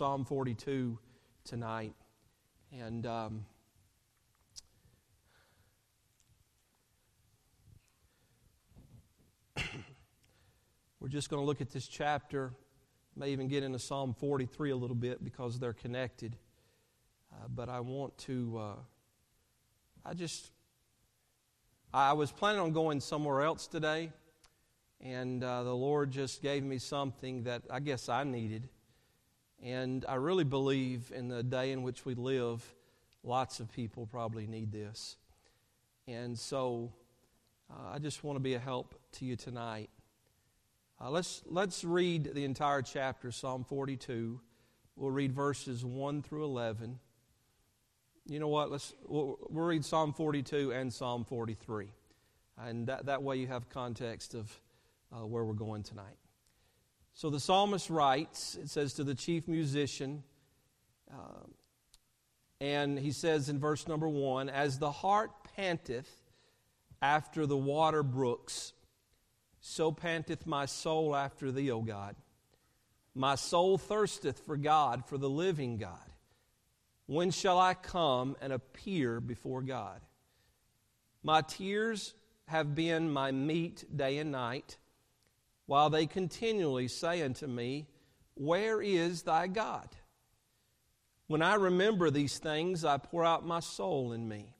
Psalm 42 tonight. And um, we're just going to look at this chapter. May even get into Psalm 43 a little bit because they're connected. Uh, but I want to, uh, I just, I was planning on going somewhere else today. And uh, the Lord just gave me something that I guess I needed. And I really believe in the day in which we live, lots of people probably need this. And so uh, I just want to be a help to you tonight. Uh, let's, let's read the entire chapter, Psalm 42. We'll read verses 1 through 11. You know what? Let's, we'll, we'll read Psalm 42 and Psalm 43. And that, that way you have context of uh, where we're going tonight. So the psalmist writes, it says to the chief musician, uh, and he says in verse number one, As the hart panteth after the water brooks, so panteth my soul after thee, O God. My soul thirsteth for God, for the living God. When shall I come and appear before God? My tears have been my meat day and night while they continually say unto me, Where is thy God? When I remember these things, I pour out my soul in me.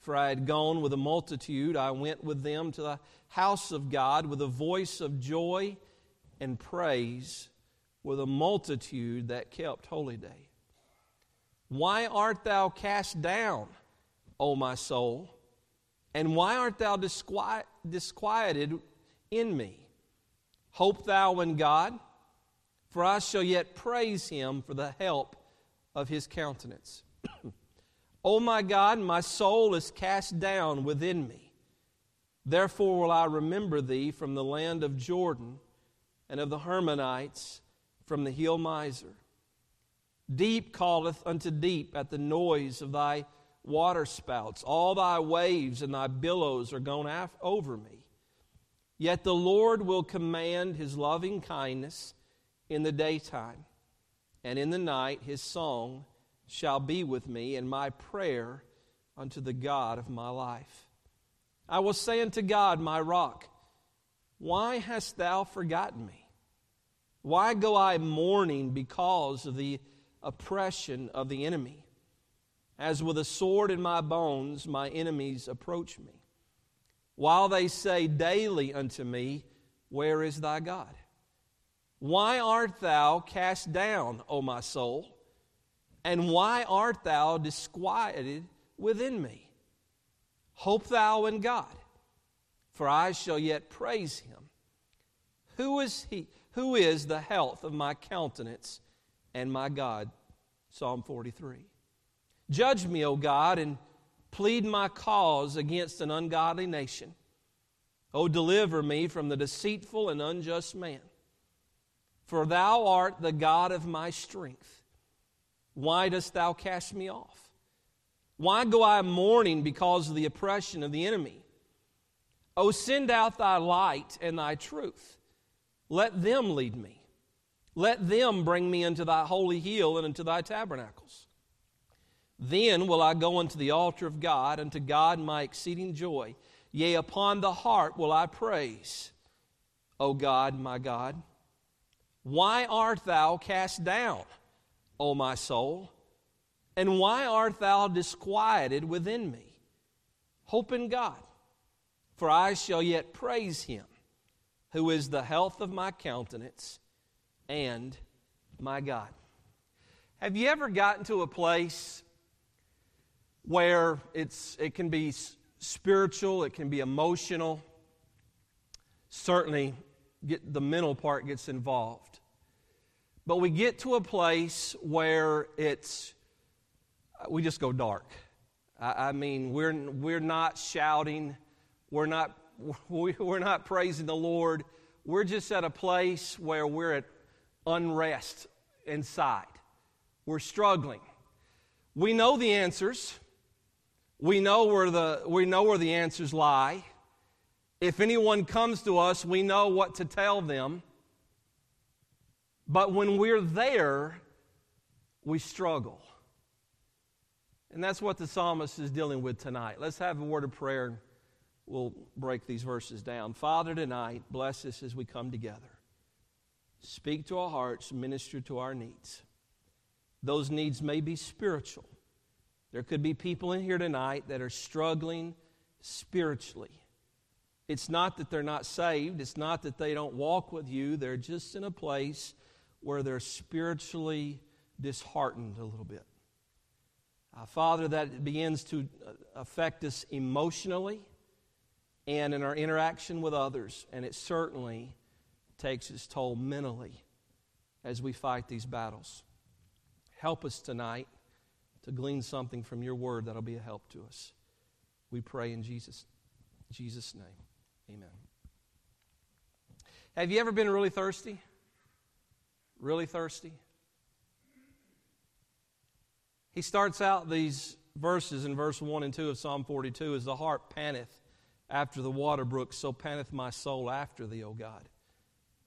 For I had gone with a multitude, I went with them to the house of God with a voice of joy and praise, with a multitude that kept holy day. Why art thou cast down, O my soul? And why art thou disquieted in me? Hope thou in God, for I shall yet praise him for the help of his countenance. o my God, my soul is cast down within me. Therefore will I remember thee from the land of Jordan and of the Hermonites from the hill Mizar. Deep calleth unto deep at the noise of thy waterspouts. All thy waves and thy billows are gone af- over me. Yet the Lord will command his loving kindness in the daytime, and in the night his song shall be with me, and my prayer unto the God of my life. I will say unto God, my rock, Why hast thou forgotten me? Why go I mourning because of the oppression of the enemy? As with a sword in my bones, my enemies approach me while they say daily unto me, Where is thy God? Why art thou cast down, O my soul? And why art thou disquieted within me? Hope thou in God, for I shall yet praise him. Who is he? Who is the health of my countenance and my God? Psalm 43. Judge me, O God, and plead my cause against an ungodly nation. O deliver me from the deceitful and unjust man. For thou art the God of my strength. Why dost thou cast me off? Why go I mourning because of the oppression of the enemy? O send out thy light and thy truth. Let them lead me. Let them bring me into thy holy hill and into thy tabernacles. Then will I go unto the altar of God, unto God my exceeding joy. Yea, upon the heart will I praise, O God, my God. Why art thou cast down, O my soul? And why art thou disquieted within me? Hope in God, for I shall yet praise him, who is the health of my countenance and my God. Have you ever gotten to a place where it's, it can be spiritual, it can be emotional. Certainly, get, the mental part gets involved. But we get to a place where it's, we just go dark. I, I mean, we're, we're not shouting, we're not, we're not praising the Lord. We're just at a place where we're at unrest inside. We're struggling. We know the answers. We know where the, we know where the answers lie. If anyone comes to us, we know what to tell them. But when we're there, we struggle. And that's what the psalmist is dealing with tonight. Let's have a word of prayer we'll break these verses down. Father, tonight, bless us as we come together. Speak to our hearts, minister to our needs. Those needs may be spiritual. There could be people in here tonight that are struggling spiritually. It's not that they're not saved, it's not that they don't walk with you. They're just in a place where they're spiritually disheartened a little bit. Uh, Father, that begins to uh, affect us emotionally and in our interaction with others, and it certainly takes its toll mentally as we fight these battles. Help us tonight to glean something from your word that'll be a help to us. We pray in Jesus, Jesus' name. Amen. Have you ever been really thirsty? Really thirsty? He starts out these verses in verse 1 and 2 of Psalm 42 as the hart panteth after the water brook, so panteth my soul after thee, O God.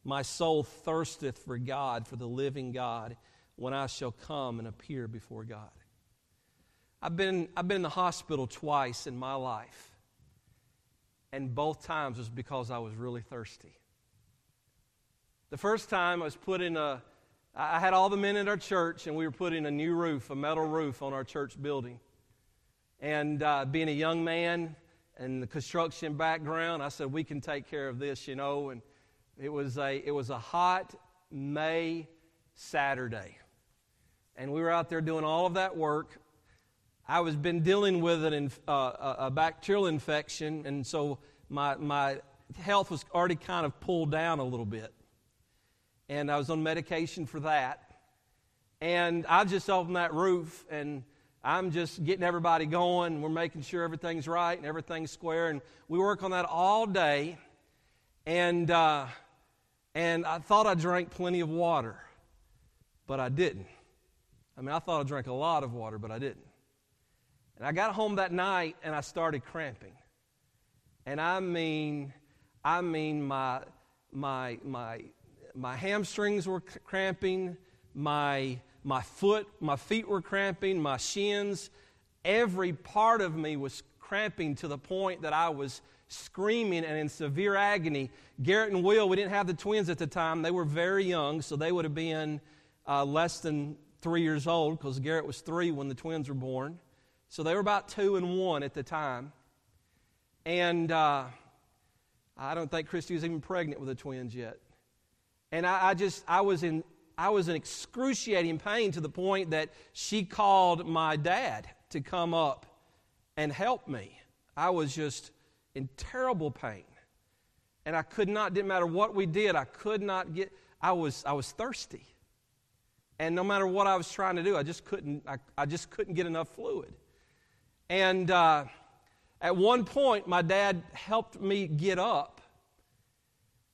My soul thirsteth for God, for the living God, when I shall come and appear before God. I've been, I've been in the hospital twice in my life, and both times was because I was really thirsty. The first time I was put in a I had all the men in our church, and we were putting a new roof, a metal roof, on our church building. And uh, being a young man and the construction background, I said, We can take care of this, you know. And it was a, it was a hot May Saturday. And we were out there doing all of that work. I was been dealing with an, uh, a bacterial infection, and so my, my health was already kind of pulled down a little bit and I was on medication for that. And I just opened that roof, and I'm just getting everybody going. We're making sure everything's right and everything's square, and we work on that all day. And uh, and I thought I drank plenty of water, but I didn't. I mean, I thought I drank a lot of water, but I didn't. And I got home that night, and I started cramping. And I mean, I mean, my my my my hamstrings were cramping, my, my foot, my feet were cramping, my shins. Every part of me was cramping to the point that I was screaming and in severe agony. Garrett and Will, we didn't have the twins at the time. They were very young, so they would have been uh, less than three years old because Garrett was three when the twins were born. So they were about two and one at the time. And uh, I don't think Christy was even pregnant with the twins yet. And I, I just, I was in, I was in excruciating pain to the point that she called my dad to come up and help me. I was just in terrible pain. And I could not, didn't matter what we did, I could not get, I was, I was thirsty. And no matter what I was trying to do, I just couldn't, I, I just couldn't get enough fluid. And uh, at one point, my dad helped me get up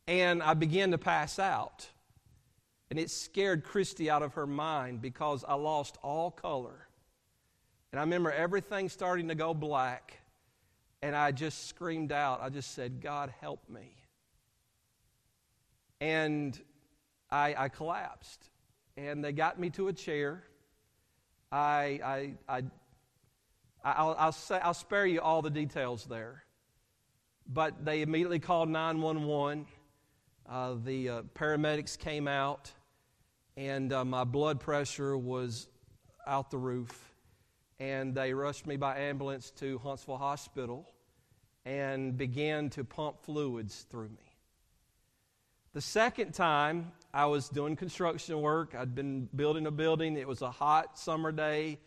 and I began to pass out. And it scared Christy out of her mind because I lost all color. And I remember everything starting to go black. And I just screamed out. I just said, God, help me. And I, I collapsed. And they got me to a chair. I, I, I, I'll, I'll, say, I'll spare you all the details there. But they immediately called 911 uh, the uh, paramedics came out, and uh, my blood pressure was out the roof. And they rushed me by ambulance to Huntsville Hospital and began to pump fluids through me. The second time, I was doing construction work. I'd been building a building. It was a hot summer day.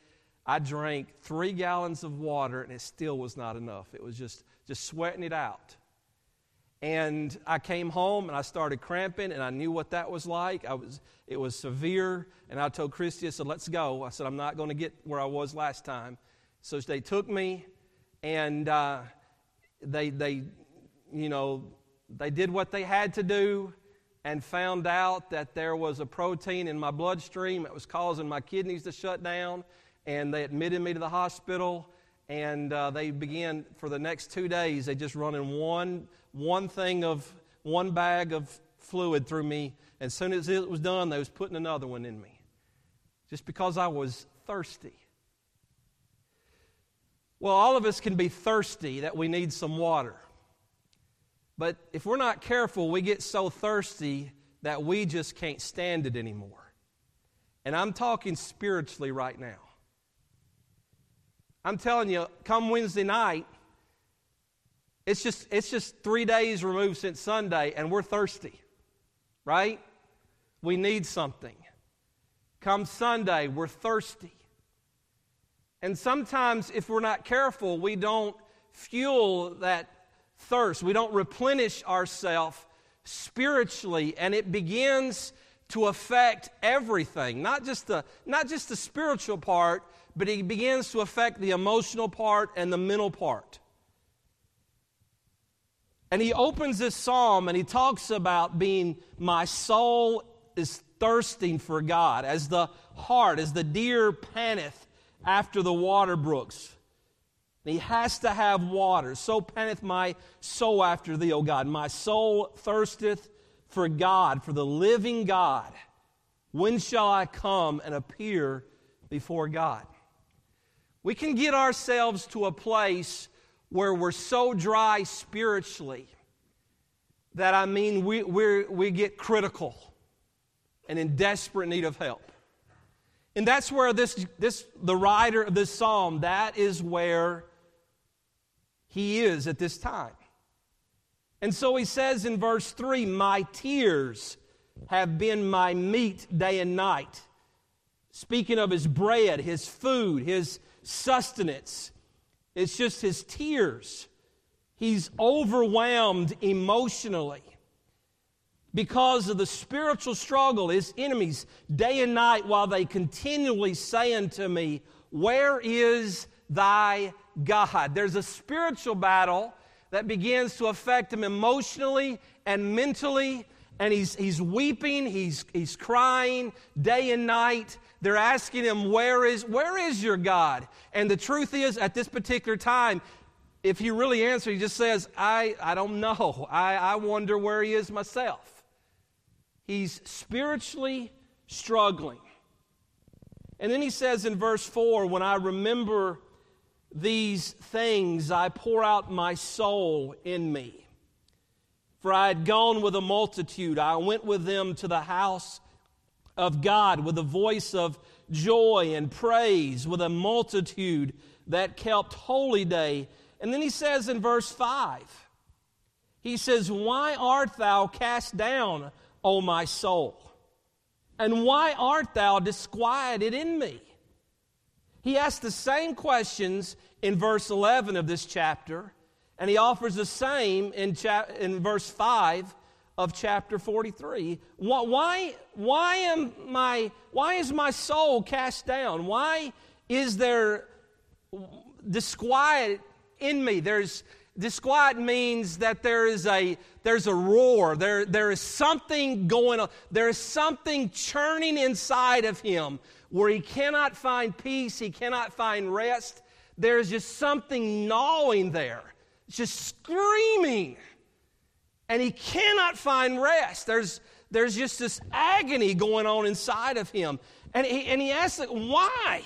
I drank three gallons of water, and it still was not enough. It was just, just sweating it out. And I came home and I started cramping, and I knew what that was like. I was, it was severe. And I told Christy, I said, let's go. I said, I'm not going to get where I was last time. So they took me, and uh, they, they, you know, they did what they had to do and found out that there was a protein in my bloodstream that was causing my kidneys to shut down. And they admitted me to the hospital and uh, they began for the next two days they just running one one thing of one bag of fluid through me and as soon as it was done they was putting another one in me just because I was thirsty. Well, all of us can be thirsty that we need some water. But if we're not careful, we get so thirsty that we just can't stand it anymore. And I'm talking spiritually right now. I'm telling you, come Wednesday night, it's just, it's just three days removed since Sunday, and we're thirsty, right? We need something. Come Sunday, we're thirsty. And sometimes, if we're not careful, we don't fuel that thirst. We don't replenish ourselves spiritually, and it begins to affect everything, not just the, not just the spiritual part, but it begins to affect the emotional part and the mental part. And he opens this psalm and he talks about being, my soul is thirsting for God, as the hart, as the deer panteth after the water brooks. he has to have water. So panteth my soul after thee, O God. My soul thirsteth for God, for the living God. When shall I come and appear before God? We can get ourselves to a place where we're so dry spiritually that I mean we, we we get critical and in desperate need of help. And that's where this, this the writer of this psalm, that is where he is at this time. And so he says in verse 3 My tears have been my meat day and night. Speaking of his bread, his food, his sustenance, it's just his tears. He's overwhelmed emotionally because of the spiritual struggle, his enemies, day and night, while they continually say unto me, Where is thy God? There's a spiritual battle that begins to affect him emotionally and mentally. And he's, he's weeping, he's, he's crying day and night. They're asking him, where is, where is your God? And the truth is, at this particular time, if he really answers, he just says, I, I don't know. I, I wonder where he is myself. He's spiritually struggling. And then he says in verse 4 When I remember these things, I pour out my soul in me. For I had gone with a multitude, I went with them to the house of God with a voice of joy and praise, with a multitude that kept holy day. And then he says in verse 5, he says, Why art thou cast down? O my soul? And why art thou disquieted in me? He asks the same questions in verse 11 of this chapter, and he offers the same in, cha- in verse 5 of chapter 43. Why, why, am my, why is my soul cast down? Why is there disquiet in me? There's, Disquiet means that there is a there's a roar. There, there is something going on. There is something churning inside of him where he cannot find peace, he cannot find rest. There's just something gnawing there. It's just screaming. And he cannot find rest. There's there's just this agony going on inside of him. And he, and he asks, why?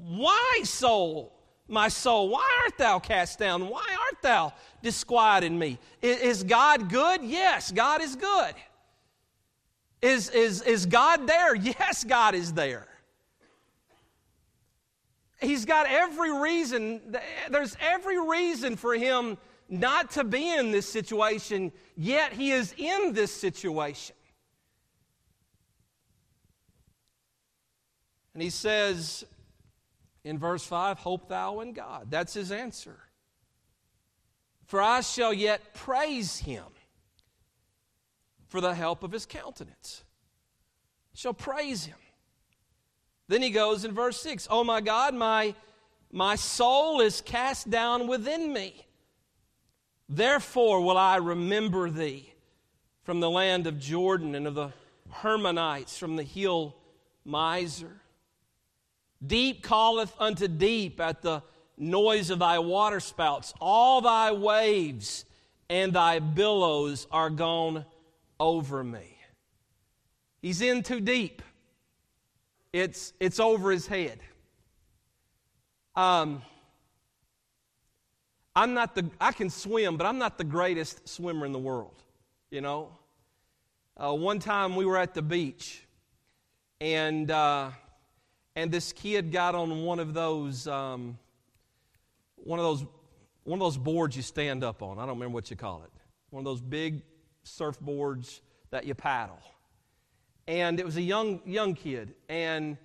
Why, soul? my soul, why art thou cast down? Why art thou disquieted me? Is, God good? Yes, God is good. Is, is, is God there? Yes, God is there. He's got every reason, there's every reason for him not to be in this situation, yet he is in this situation. And he says, in verse 5, hope thou in God. That's his answer. For I shall yet praise him for the help of his countenance. Shall praise him. Then he goes in verse 6 Oh my God, my, my soul is cast down within me. Therefore will I remember thee from the land of Jordan and of the Hermonites, from the hill Mizar. Deep calleth unto deep at the noise of thy waterspouts. All thy waves and thy billows are gone over me. He's in too deep. it's, it's over his head. Um, I'm not the, I can swim, but I'm not the greatest swimmer in the world, you know. Uh, one time we were at the beach, and, uh, and this kid got on one of those, um, one of those, one of those boards you stand up on. I don't remember what you call it. One of those big surfboards that you paddle. And it was a young, young kid, and,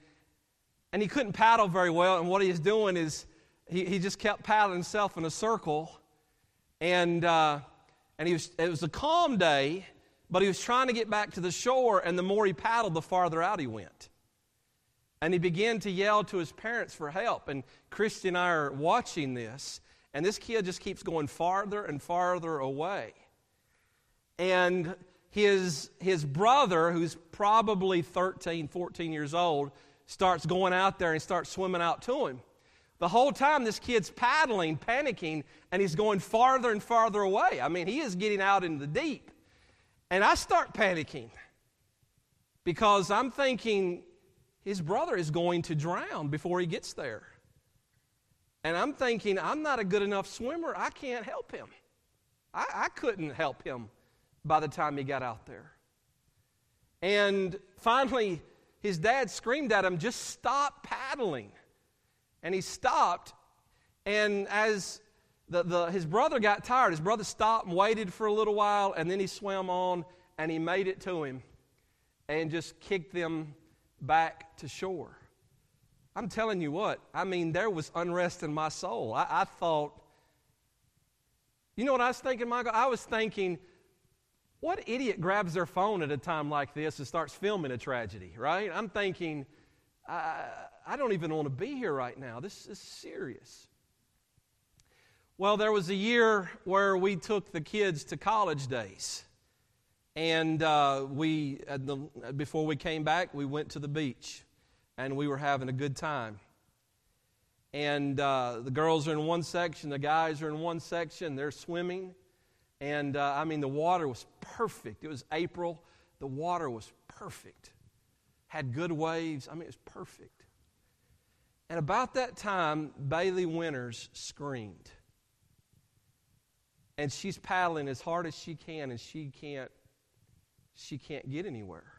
and he couldn't paddle very well, and what he was doing is, he, he just kept paddling himself in a circle. And, uh, and he was, it was a calm day, but he was trying to get back to the shore, and the more he paddled, the farther out he went. And he began to yell to his parents for help. And Christy and I are watching this, and this kid just keeps going farther and farther away. And his, his brother, who's probably 13, 14 years old, starts going out there and starts swimming out to him. The whole time, this kid's paddling, panicking, and he's going farther and farther away. I mean, he is getting out into the deep. And I start panicking because I'm thinking his brother is going to drown before he gets there. And I'm thinking, I'm not a good enough swimmer. I can't help him. I, I couldn't help him by the time he got out there. And finally, his dad screamed at him, just stop paddling. And he stopped, and as the, the, his brother got tired, his brother stopped and waited for a little while, and then he swam on, and he made it to him and just kicked them back to shore. I'm telling you what, I mean, there was unrest in my soul. I, I thought, you know what I was thinking, Michael? I was thinking, what idiot grabs their phone at a time like this and starts filming a tragedy, right? I'm thinking, I, I don't even want to be here right now. This is serious. Well, there was a year where we took the kids to college days. And uh, we, the, before we came back, we went to the beach and we were having a good time. And uh, the girls are in one section, the guys are in one section, they're swimming. And uh, I mean, the water was perfect. It was April, the water was perfect. Had good waves. I mean, it was perfect. And about that time, Bailey Winters screamed. And she's paddling as hard as she can, and she can't, she can't get anywhere.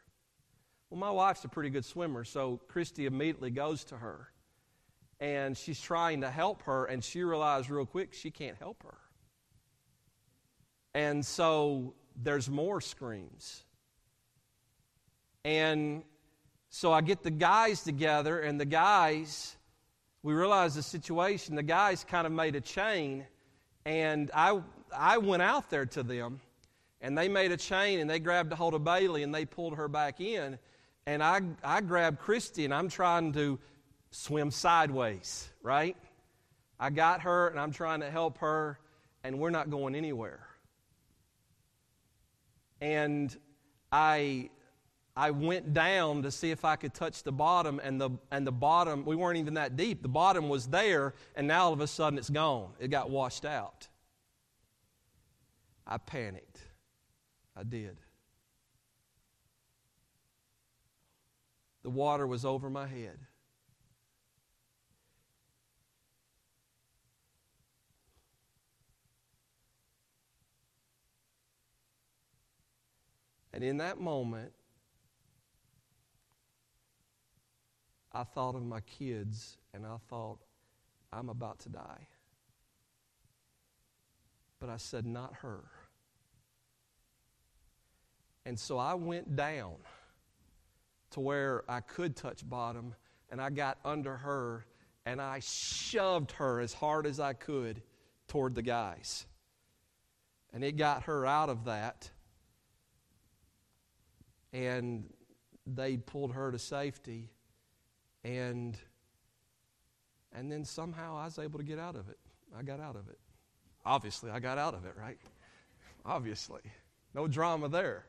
Well, my wife's a pretty good swimmer, so Christy immediately goes to her. And she's trying to help her, and she realizes real quick she can't help her. And so there's more screams. And so I get the guys together, and the guys we realized the situation. The guys kind of made a chain, and I, I went out there to them, and they made a chain, and they grabbed a hold of Bailey, and they pulled her back in. And I, I grabbed Christy, and I'm trying to swim sideways, right? I got her, and I'm trying to help her, and we're not going anywhere. And I I went down to see if I could touch the bottom, and the, and the bottom, we weren't even that deep. The bottom was there, and now all of a sudden it's gone. It got washed out. I panicked. I did. The water was over my head. And in that moment, I thought of my kids and I thought, I'm about to die. But I said, not her. And so I went down to where I could touch bottom and I got under her and I shoved her as hard as I could toward the guys. And it got her out of that. And they pulled her to safety. And, and then somehow I was able to get out of it. I got out of it. Obviously, I got out of it, right? Obviously. No drama there.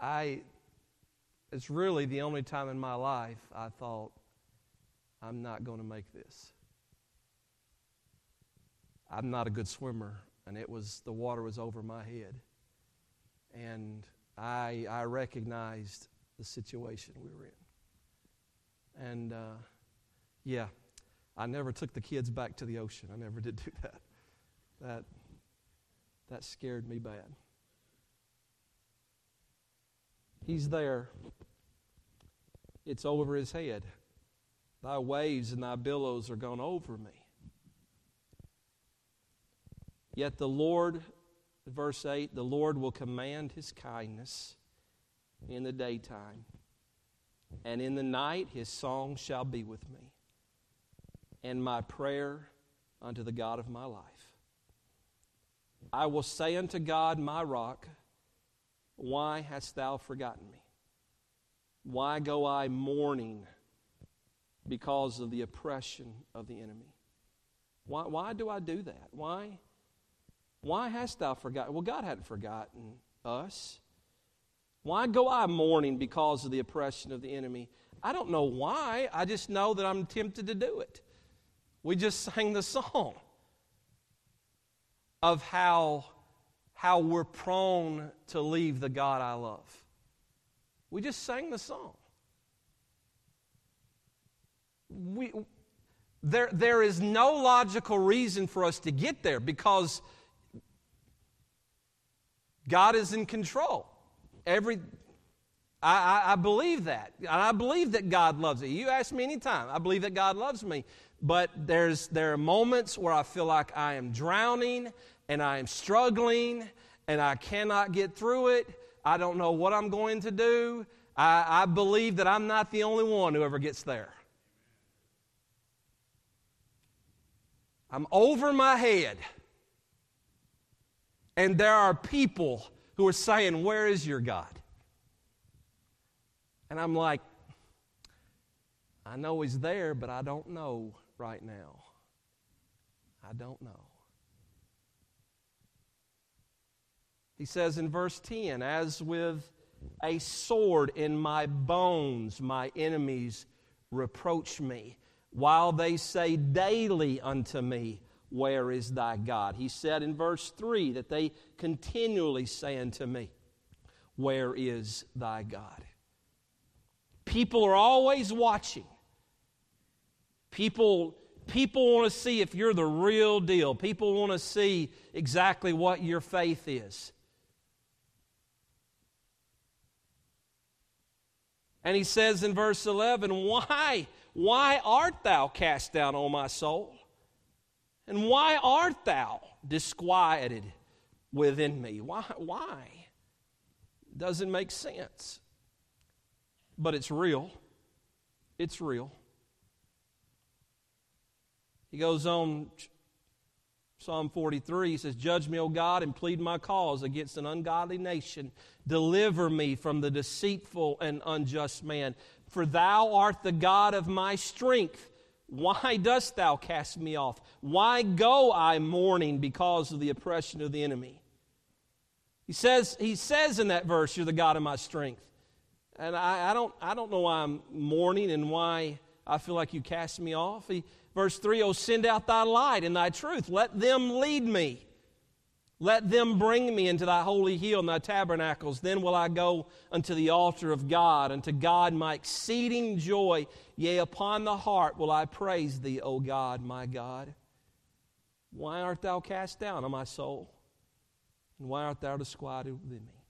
I, it's really the only time in my life I thought, I'm not going to make this. I'm not a good swimmer, and it was, the water was over my head. And I, I recognized the situation we were in. And uh, yeah, I never took the kids back to the ocean. I never did do that. That, that scared me bad. He's there. It's over his head. Thy waves and thy billows are gone over me. Yet the Lord, verse 8, the Lord will command his kindness in the daytime, and in the night his song shall be with me, and my prayer unto the God of my life. I will say unto God, my rock, Why hast thou forgotten me? Why go I mourning because of the oppression of the enemy? Why, why do I do that? Why? Why hast thou forgotten? Well, God hadn't forgotten us. Why go I mourning because of the oppression of the enemy? I don't know why. I just know that I'm tempted to do it. We just sang the song of how, how we're prone to leave the God I love. We just sang the song. We, there, there is no logical reason for us to get there because God is in control. Every, I, I, I believe that. And I believe that God loves me. You ask me anytime, I believe that God loves me. But there's, there are moments where I feel like I am drowning and I am struggling and I cannot get through it. I don't know what I'm going to do. I, I believe that I'm not the only one who ever gets there. I'm over my head. And there are people who are saying, Where is your God? And I'm like, I know He's there, but I don't know right now. I don't know. He says in verse 10, As with a sword in my bones, my enemies reproach me, while they say daily unto me, where is thy God? He said in verse 3 that they continually say unto me, Where is thy God? People are always watching. People, people want to see if you're the real deal. People want to see exactly what your faith is. And he says in verse 11, Why, why art thou cast down, O my soul? And why art thou disquieted within me? Why? Why? Doesn't make sense. But it's real. It's real. He goes on, Psalm 43, he says, Judge me, O God, and plead my cause against an ungodly nation. Deliver me from the deceitful and unjust man. For thou art the God of my strength. Why dost thou cast me off? Why go I mourning because of the oppression of the enemy? He says, he says in that verse, You're the God of my strength. And I, I don't, I don't know why I'm mourning and why I feel like you cast me off. He, verse 3 Oh, send out thy light and thy truth. Let them lead me. Let them bring me into thy holy hill and thy tabernacles. Then will I go unto the altar of God, unto God my exceeding joy. Yea, upon the heart will I praise thee, O God, my God. Why art thou cast down, O my soul? And why art thou disquieted within me?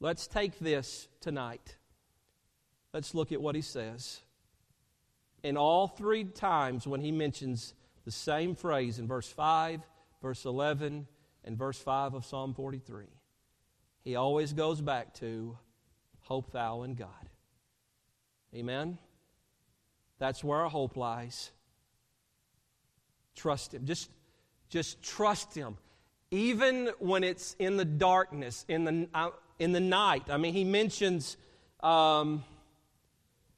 Let's take this tonight. Let's look at what he says. In all three times when he mentions the same phrase in verse 5, verse 11, and verse 5 of Psalm 43. He always goes back to hope thou in God. Amen? That's where our hope lies. Trust Him. Just, just trust Him. Even when it's in the darkness, in the, uh, in the night. I mean, He mentions. Um,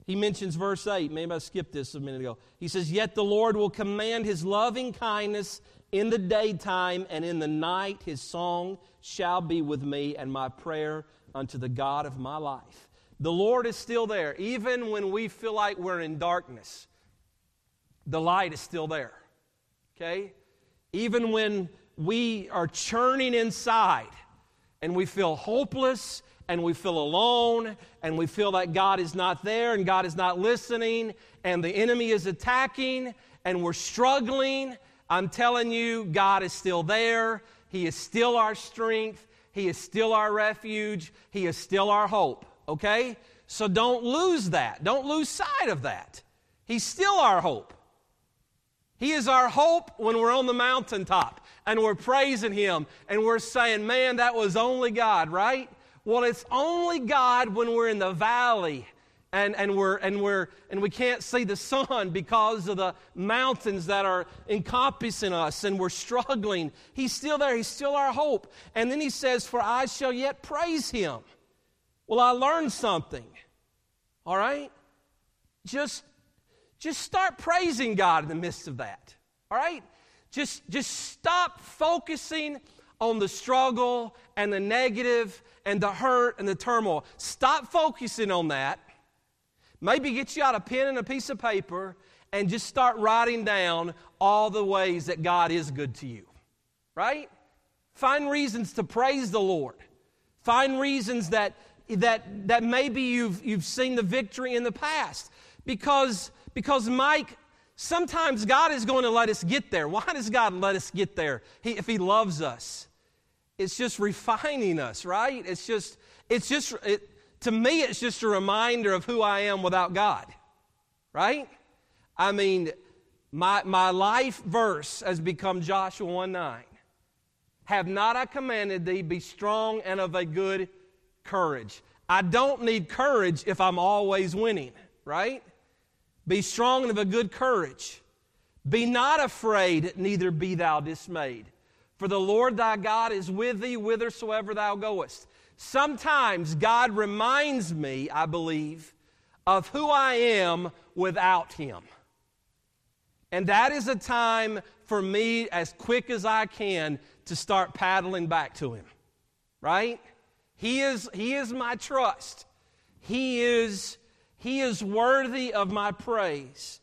he mentions verse 8. Maybe I skipped this a minute ago. He says, Yet the Lord will command his loving kindness in the daytime and in the night his song shall be with me, and my prayer unto the God of my life. The Lord is still there. Even when we feel like we're in darkness, the light is still there. Okay? Even when we are churning inside and we feel hopeless and we feel alone and we feel that God is not there and God is not listening and the enemy is attacking and we're struggling, I'm telling you, God is still there. He is still our strength. He is still our refuge. He is still our hope. Okay? So don't lose that. Don't lose sight of that. He's still our hope. He is our hope when we're on the mountaintop and we're praising Him and we're saying, man, that was only God, right? Well, it's only God when we're in the valley and, and, we're, and, we're, and we can't see the sun because of the mountains that are encompassing us and we're struggling. He's still there. He's still our hope. And then he says, For I shall yet praise him. Well, I learned something. All right? Just, just start praising God in the midst of that. All right? Just, just stop focusing on the struggle and the negative and the hurt and the turmoil. Stop focusing on that Maybe get you out a pen and a piece of paper and just start writing down all the ways that God is good to you. Right? Find reasons to praise the Lord. Find reasons that, that, that maybe you've, you've seen the victory in the past. Because, because, Mike, sometimes God is going to let us get there. Why does God let us get there he, if He loves us? It's just refining us, right? It's just, it's just, it, to me, it's just a reminder of who I am without God, right? I mean, my, my life verse has become Joshua 1 9. Have not I commanded thee, be strong and of a good courage. I don't need courage if I'm always winning, right? Be strong and of a good courage. Be not afraid, neither be thou dismayed. For the Lord thy God is with thee whithersoever thou goest. Sometimes God reminds me, I believe, of who I am without Him. And that is a time for me, as quick as I can, to start paddling back to Him. Right? He is, he is my trust. He is, he is worthy of my praise.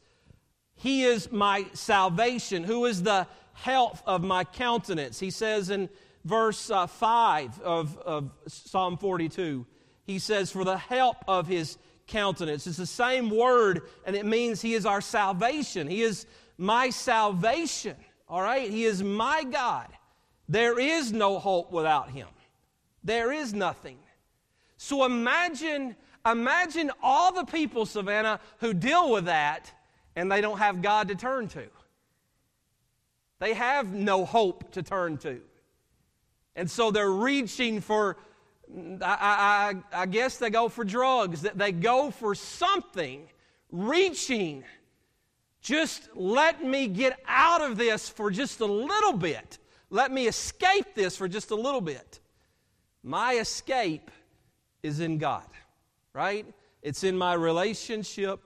He is my salvation, who is the health of my countenance. He says in verse uh, 5 of, of Psalm 42. He says, For the help of his countenance. It's the same word, and it means he is our salvation. He is my salvation. All right? He is my God. There is no hope without him. There is nothing. So imagine, imagine all the people, Savannah, who deal with that and they don't have God to turn to. They have no hope to turn to. And so they're reaching for, I, I, I guess they go for drugs, that they go for something, reaching. Just let me get out of this for just a little bit. Let me escape this for just a little bit. My escape is in God, right? It's in my relationship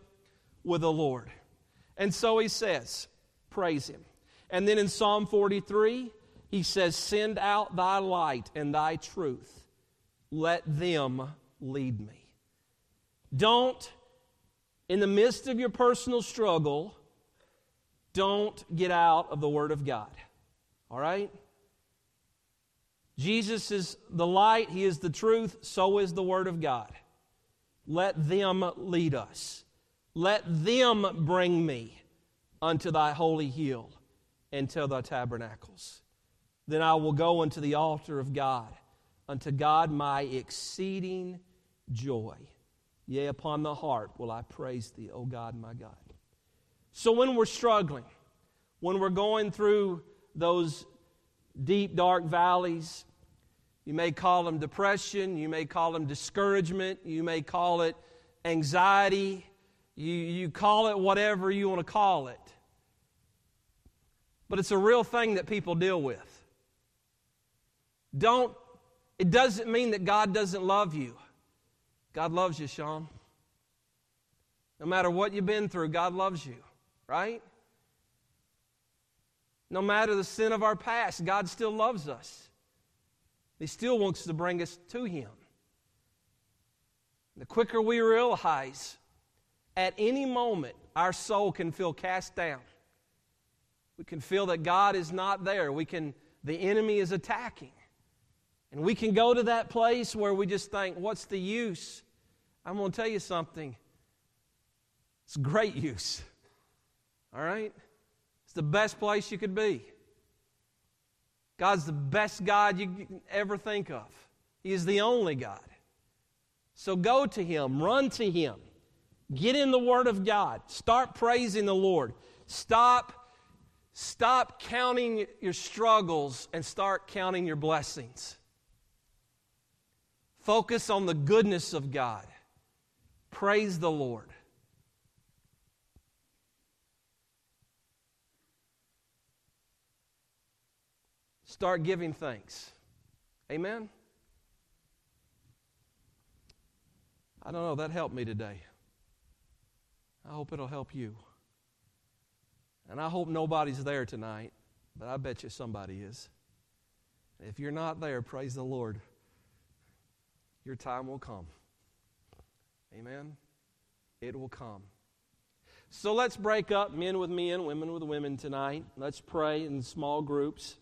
with the Lord. And so he says, praise him. And then in Psalm 43, he says, Send out thy light and thy truth. Let them lead me. Don't, in the midst of your personal struggle, don't get out of the Word of God. All right? Jesus is the light, He is the truth, so is the Word of God. Let them lead us. Let them bring me unto thy holy hill to thy tabernacles. Then I will go unto the altar of God, unto God my exceeding joy. Yea, upon the harp will I praise thee, O God, my God. So when we're struggling, when we're going through those deep, dark valleys, you may call them depression, you may call them discouragement, you may call it anxiety, you, you call it whatever you want to call it. But it's a real thing that people deal with. Don't, it doesn't mean that God doesn't love you. God loves you, Sean. No matter what you've been through, God loves you, right? No matter the sin of our past, God still loves us. He still wants to bring us to Him. The quicker we realize at any moment our soul can feel cast down, we can feel that God is not there, we can, the enemy is attacking. And we can go to that place where we just think, what's the use? I'm going to tell you something. It's great use. All right? It's the best place you could be. God's the best God you can ever think of. He is the only God. So go to Him, run to Him. Get in the Word of God. Start praising the Lord. Stop, stop counting your struggles and start counting your blessings. Focus on the goodness of God. Praise the Lord. Start giving thanks. Amen? I don't know, that helped me today. I hope it'll help you. And I hope nobody's there tonight, but I bet you somebody is. If you're not there, praise the Lord. Your time will come. Amen? It will come. So let's break up men with men, women with women tonight. Let's pray in small groups.